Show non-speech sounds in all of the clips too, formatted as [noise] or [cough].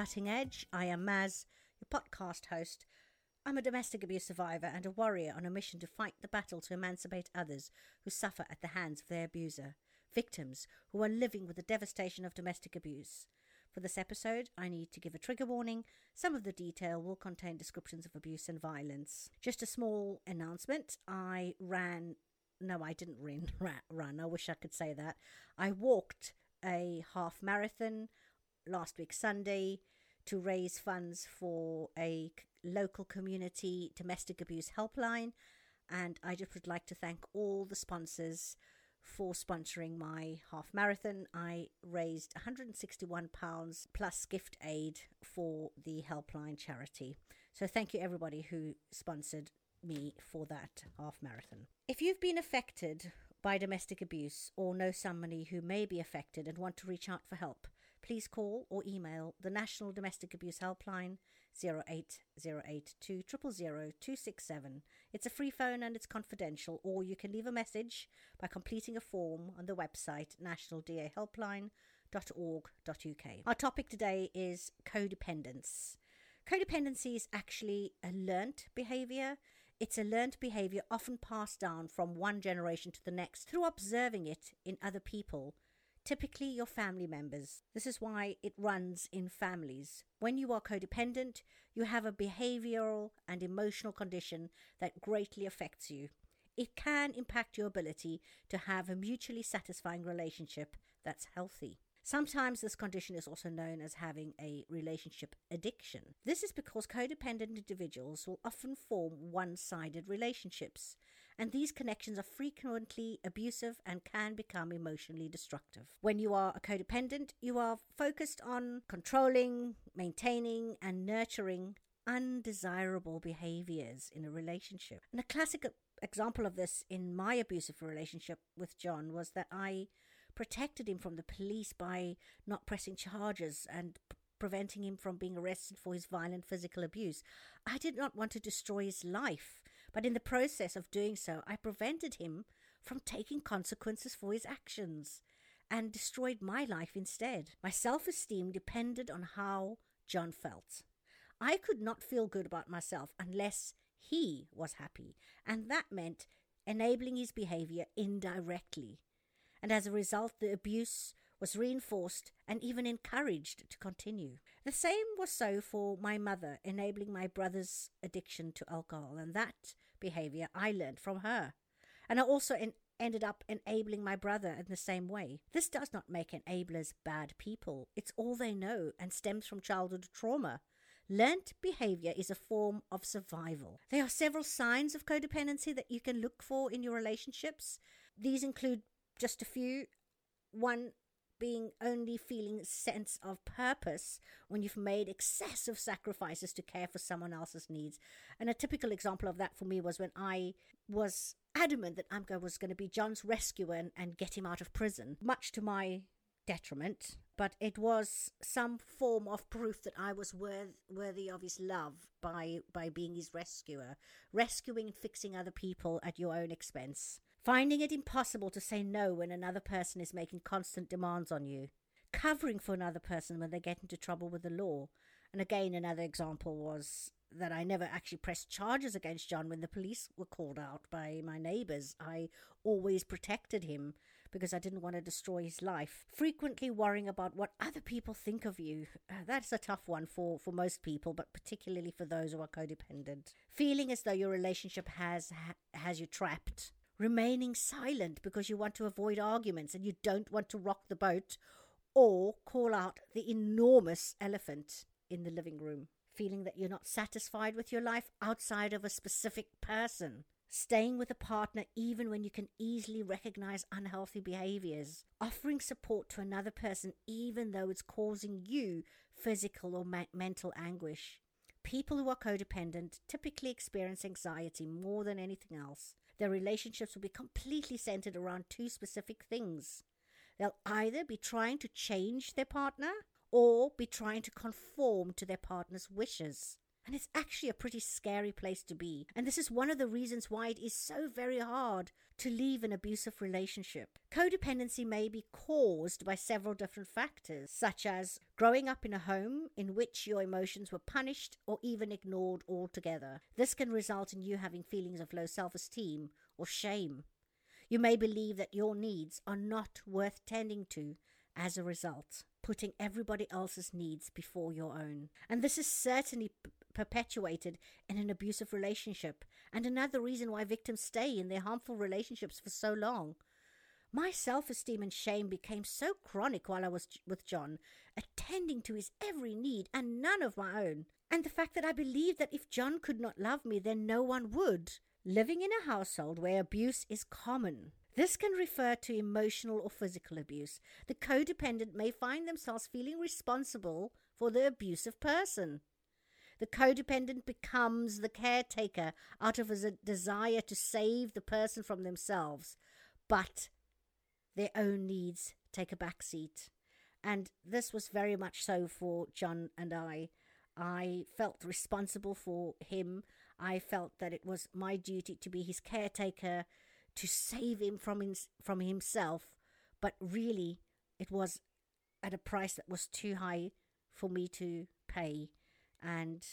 Cutting Edge. I am Maz, your podcast host. I'm a domestic abuse survivor and a warrior on a mission to fight the battle to emancipate others who suffer at the hands of their abuser, victims who are living with the devastation of domestic abuse. For this episode, I need to give a trigger warning. Some of the detail will contain descriptions of abuse and violence. Just a small announcement I ran, no, I didn't run, [laughs] run. I wish I could say that. I walked a half marathon last week Sunday to raise funds for a local community domestic abuse helpline. And I just would like to thank all the sponsors for sponsoring my half marathon. I raised £161 plus gift aid for the helpline charity. So thank you everybody who sponsored me for that half marathon. If you've been affected by domestic abuse or know somebody who may be affected and want to reach out for help, please call or email the National Domestic Abuse Helpline 08082 267. It's a free phone and it's confidential, or you can leave a message by completing a form on the website nationaldahelpline.org.uk. Our topic today is codependence. Codependency is actually a learnt behavior. It's a learnt behavior often passed down from one generation to the next through observing it in other people typically your family members. This is why it runs in families. When you are codependent, you have a behavioral and emotional condition that greatly affects you. It can impact your ability to have a mutually satisfying relationship that's healthy. Sometimes this condition is also known as having a relationship addiction. This is because codependent individuals will often form one sided relationships, and these connections are frequently abusive and can become emotionally destructive. When you are a codependent, you are focused on controlling, maintaining, and nurturing undesirable behaviors in a relationship. And a classic example of this in my abusive relationship with John was that I protected him from the police by not pressing charges and preventing him from being arrested for his violent physical abuse. I did not want to destroy his life, but in the process of doing so, I prevented him from taking consequences for his actions and destroyed my life instead. My self esteem depended on how John felt. I could not feel good about myself unless he was happy, and that meant enabling his behavior indirectly and as a result, the abuse was reinforced and even encouraged to continue. The same was so for my mother, enabling my brother's addiction to alcohol, and that behavior I learned from her. And I also en- ended up enabling my brother in the same way. This does not make enablers bad people, it's all they know and stems from childhood trauma. Learnt behavior is a form of survival. There are several signs of codependency that you can look for in your relationships. These include just a few. One being only feeling sense of purpose when you've made excessive sacrifices to care for someone else's needs. And a typical example of that for me was when I was adamant that Amka was going to be John's rescuer and, and get him out of prison, much to my detriment. But it was some form of proof that I was worth, worthy of his love by, by being his rescuer, rescuing and fixing other people at your own expense finding it impossible to say no when another person is making constant demands on you, covering for another person when they get into trouble with the law. And again, another example was that I never actually pressed charges against John when the police were called out by my neighbours. I always protected him because I didn't want to destroy his life. Frequently worrying about what other people think of you. Uh, that's a tough one for, for most people, but particularly for those who are codependent. Feeling as though your relationship has ha, has you trapped remaining silent because you want to avoid arguments and you don't want to rock the boat, or call out the enormous elephant in the living room, feeling that you're not satisfied with your life outside of a specific person. Staying with a partner even when you can easily recognize unhealthy behaviors. Offering support to another person even though it's causing you physical or ma- mental anguish. People who are codependent typically experience anxiety more than anything else. Their relationships will be completely centered around two specific things. They'll either be trying to change their partner or be trying to conform to their partner's wishes. And it's actually a pretty scary place to be. And this is one of the reasons why it is so very hard to leave an abusive relationship. Codependency may be caused by several different factors, such as growing up in a home in which your emotions were punished or even ignored altogether. This can result in you having feelings of low self esteem or shame. You may believe that your needs are not worth tending to as a result, putting everybody else's needs before your own. And this is certainly perpetuated in an abusive relationship, and another reason why victims stay in their harmful relationships for so long. My self esteem and shame became so chronic while I was with John, attending to his every need and none of my own. And the fact that I believed that if John could not love me, then no one would living in a household where abuse is common. This can refer to emotional or physical abuse. The codependent may find themselves feeling responsible for the abusive person. The codependent becomes the caretaker out of a desire to save the person from themselves, but their own needs take a back seat. And this was very much so for John and I. I felt responsible for him. I felt that it was my duty to be his caretaker, to save him from from himself, but really it was at a price that was too high for me to pay, and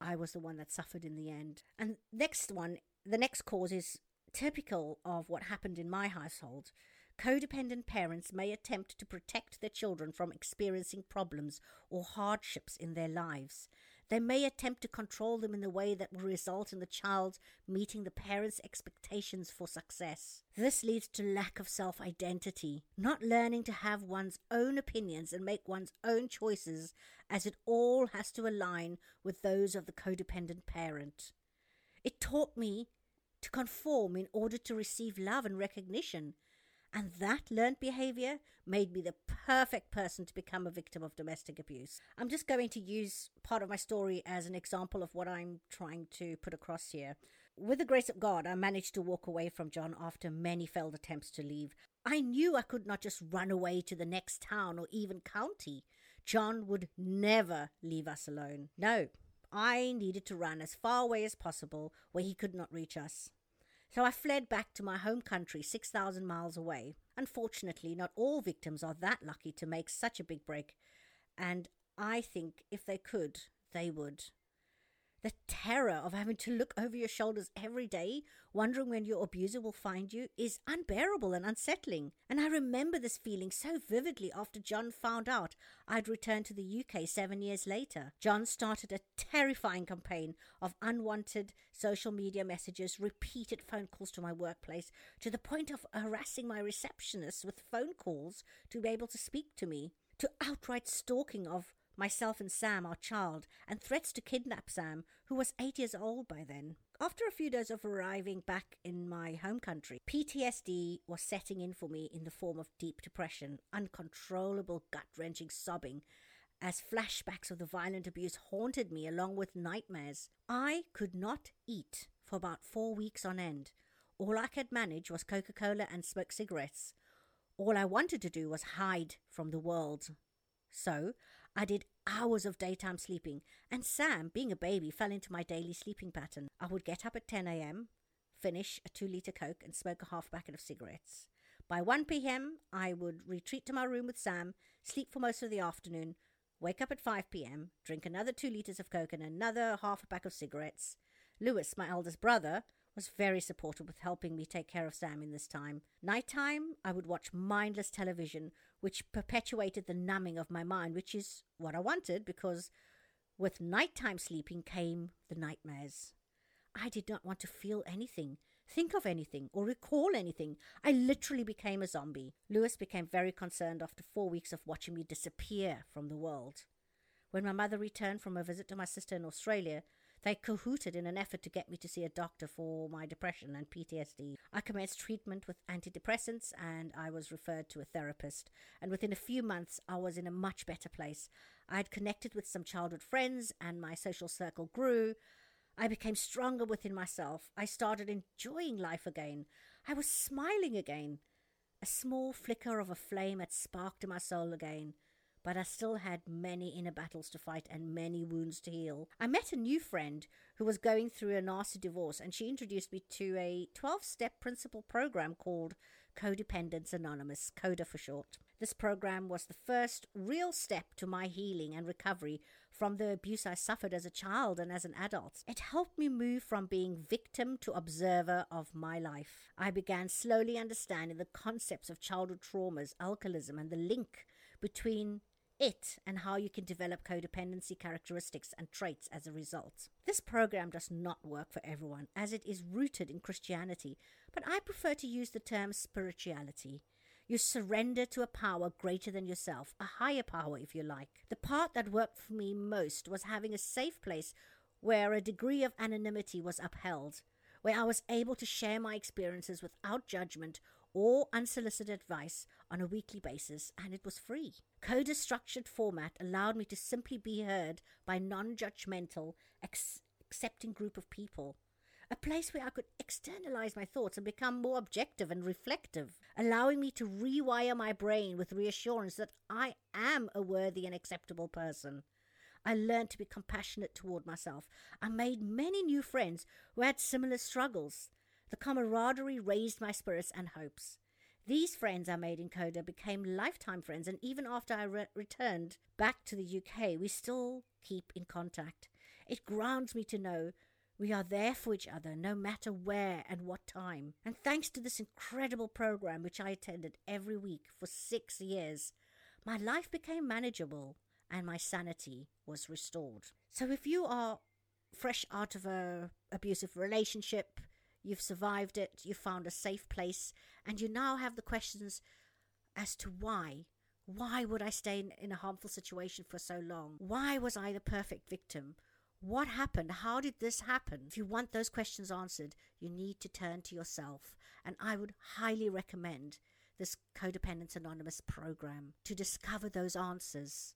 I was the one that suffered in the end. And next one, the next cause is typical of what happened in my household. Codependent parents may attempt to protect their children from experiencing problems or hardships in their lives. They may attempt to control them in a way that will result in the child meeting the parents' expectations for success. This leads to lack of self identity, not learning to have one's own opinions and make one's own choices, as it all has to align with those of the codependent parent. It taught me to conform in order to receive love and recognition. And that learned behavior made me the perfect person to become a victim of domestic abuse. I'm just going to use part of my story as an example of what I'm trying to put across here. With the grace of God, I managed to walk away from John after many failed attempts to leave. I knew I could not just run away to the next town or even county. John would never leave us alone. No, I needed to run as far away as possible where he could not reach us. So I fled back to my home country, 6,000 miles away. Unfortunately, not all victims are that lucky to make such a big break, and I think if they could, they would. The terror of having to look over your shoulders every day, wondering when your abuser will find you, is unbearable and unsettling. And I remember this feeling so vividly after John found out I'd returned to the UK seven years later. John started a terrifying campaign of unwanted social media messages, repeated phone calls to my workplace, to the point of harassing my receptionist with phone calls to be able to speak to me, to outright stalking of myself and Sam, our child, and threats to kidnap Sam, who was eight years old by then. After a few days of arriving back in my home country, PTSD was setting in for me in the form of deep depression, uncontrollable gut wrenching sobbing, as flashbacks of the violent abuse haunted me along with nightmares. I could not eat for about four weeks on end. All I could manage was Coca Cola and smoke cigarettes. All I wanted to do was hide from the world. So I did hours of daytime sleeping, and Sam, being a baby, fell into my daily sleeping pattern. I would get up at 10 a.m., finish a two litre Coke, and smoke a half packet of cigarettes. By 1 p.m., I would retreat to my room with Sam, sleep for most of the afternoon, wake up at 5 p.m., drink another two litres of Coke and another half a pack of cigarettes. Lewis, my eldest brother, was very supportive with helping me take care of Sam in this time. Nighttime, I would watch mindless television, which perpetuated the numbing of my mind, which is what I wanted because with nighttime sleeping came the nightmares. I did not want to feel anything, think of anything, or recall anything. I literally became a zombie. Lewis became very concerned after four weeks of watching me disappear from the world. When my mother returned from a visit to my sister in Australia, they cahooted in an effort to get me to see a doctor for my depression and PTSD. I commenced treatment with antidepressants and I was referred to a therapist. And within a few months, I was in a much better place. I had connected with some childhood friends and my social circle grew. I became stronger within myself. I started enjoying life again. I was smiling again. A small flicker of a flame had sparked in my soul again. But I still had many inner battles to fight and many wounds to heal. I met a new friend who was going through a nasty divorce, and she introduced me to a 12 step principle program called Codependence Anonymous, CODA for short. This program was the first real step to my healing and recovery from the abuse I suffered as a child and as an adult. It helped me move from being victim to observer of my life. I began slowly understanding the concepts of childhood traumas, alcoholism, and the link between it and how you can develop codependency characteristics and traits as a result. This program does not work for everyone as it is rooted in Christianity, but I prefer to use the term spirituality. You surrender to a power greater than yourself, a higher power, if you like. The part that worked for me most was having a safe place where a degree of anonymity was upheld, where I was able to share my experiences without judgment or unsolicited advice on a weekly basis, and it was free. Coda's structured format allowed me to simply be heard by non judgmental, ex- accepting group of people. A place where I could externalize my thoughts and become more objective and reflective, allowing me to rewire my brain with reassurance that I am a worthy and acceptable person. I learned to be compassionate toward myself. I made many new friends who had similar struggles. The camaraderie raised my spirits and hopes. These friends I made in Coda became lifetime friends, and even after I re- returned back to the UK, we still keep in contact. It grounds me to know we are there for each other no matter where and what time. And thanks to this incredible program, which I attended every week for six years, my life became manageable and my sanity was restored. So if you are fresh out of a abusive relationship, You've survived it, you've found a safe place, and you now have the questions as to why. Why would I stay in, in a harmful situation for so long? Why was I the perfect victim? What happened? How did this happen? If you want those questions answered, you need to turn to yourself. And I would highly recommend this Codependence Anonymous program to discover those answers.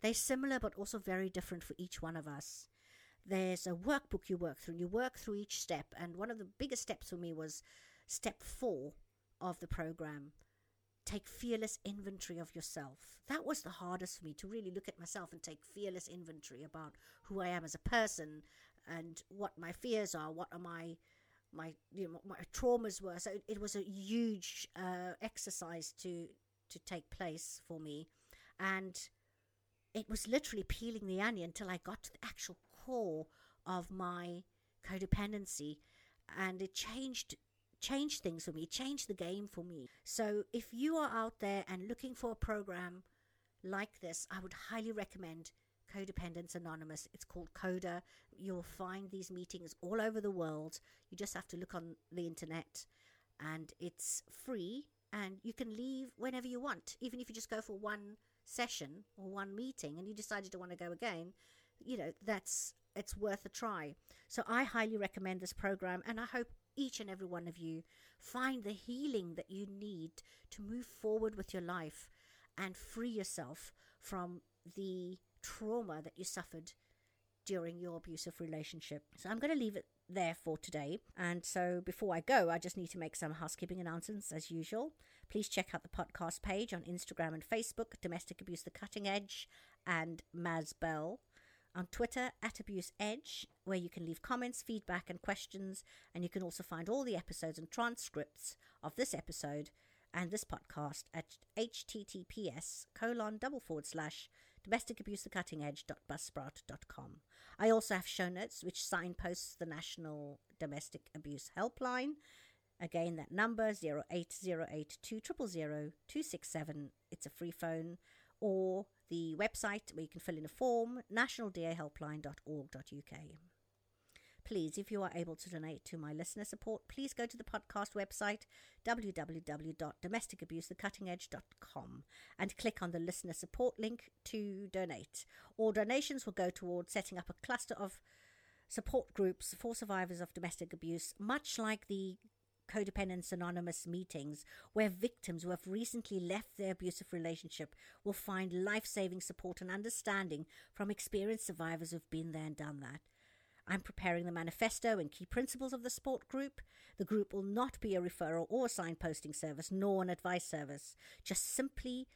They're similar but also very different for each one of us there's a workbook you work through. You work through each step. And one of the biggest steps for me was step four of the program take fearless inventory of yourself. That was the hardest for me to really look at myself and take fearless inventory about who I am as a person and what my fears are, what are my my you know my traumas were. So it, was a huge uh, exercise to to take place for me, and it was literally peeling the onion until I got to the actual core of my codependency and it changed changed things for me changed the game for me. So if you are out there and looking for a program like this i would highly recommend codependence anonymous. It's called coda. You'll find these meetings all over the world. You just have to look on the internet and it's free and you can leave whenever you want. Even if you just go for one session or one meeting and you decided to want to go again you know, that's it's worth a try. So I highly recommend this program, and I hope each and every one of you find the healing that you need to move forward with your life and free yourself from the trauma that you suffered during your abusive relationship. So I'm going to leave it there for today. And so before I go, I just need to make some housekeeping announcements as usual. Please check out the podcast page on Instagram and Facebook, Domestic Abuse The Cutting Edge and Maz Bell on Twitter at Abuse Edge, where you can leave comments, feedback, and questions. And you can also find all the episodes and transcripts of this episode and this podcast at https colon double forward slash domestic abuse the cutting edge dot. I also have show notes which signposts the National Domestic Abuse Helpline. Again, that number 08082 267. It's a free phone or the website where you can fill in a form, nationaldahelpline.org.uk. Please, if you are able to donate to my listener support, please go to the podcast website, www.domesticabusethecuttingedge.com, and click on the listener support link to donate. All donations will go towards setting up a cluster of support groups for survivors of domestic abuse, much like the Codependence Anonymous meetings where victims who have recently left their abusive relationship will find life saving support and understanding from experienced survivors who've been there and done that. I'm preparing the manifesto and key principles of the support group. The group will not be a referral or signposting service, nor an advice service, just simply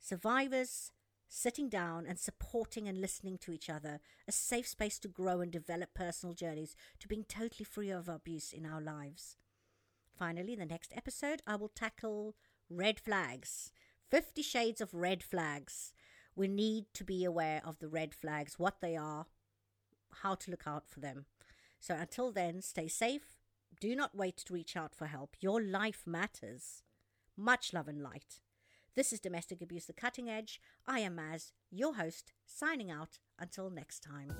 survivors sitting down and supporting and listening to each other, a safe space to grow and develop personal journeys to being totally free of abuse in our lives. Finally, the next episode, I will tackle red flags 50 shades of red flags. We need to be aware of the red flags, what they are, how to look out for them. So until then, stay safe. Do not wait to reach out for help. Your life matters. Much love and light. This is Domestic Abuse The Cutting Edge. I am Maz, your host, signing out until next time.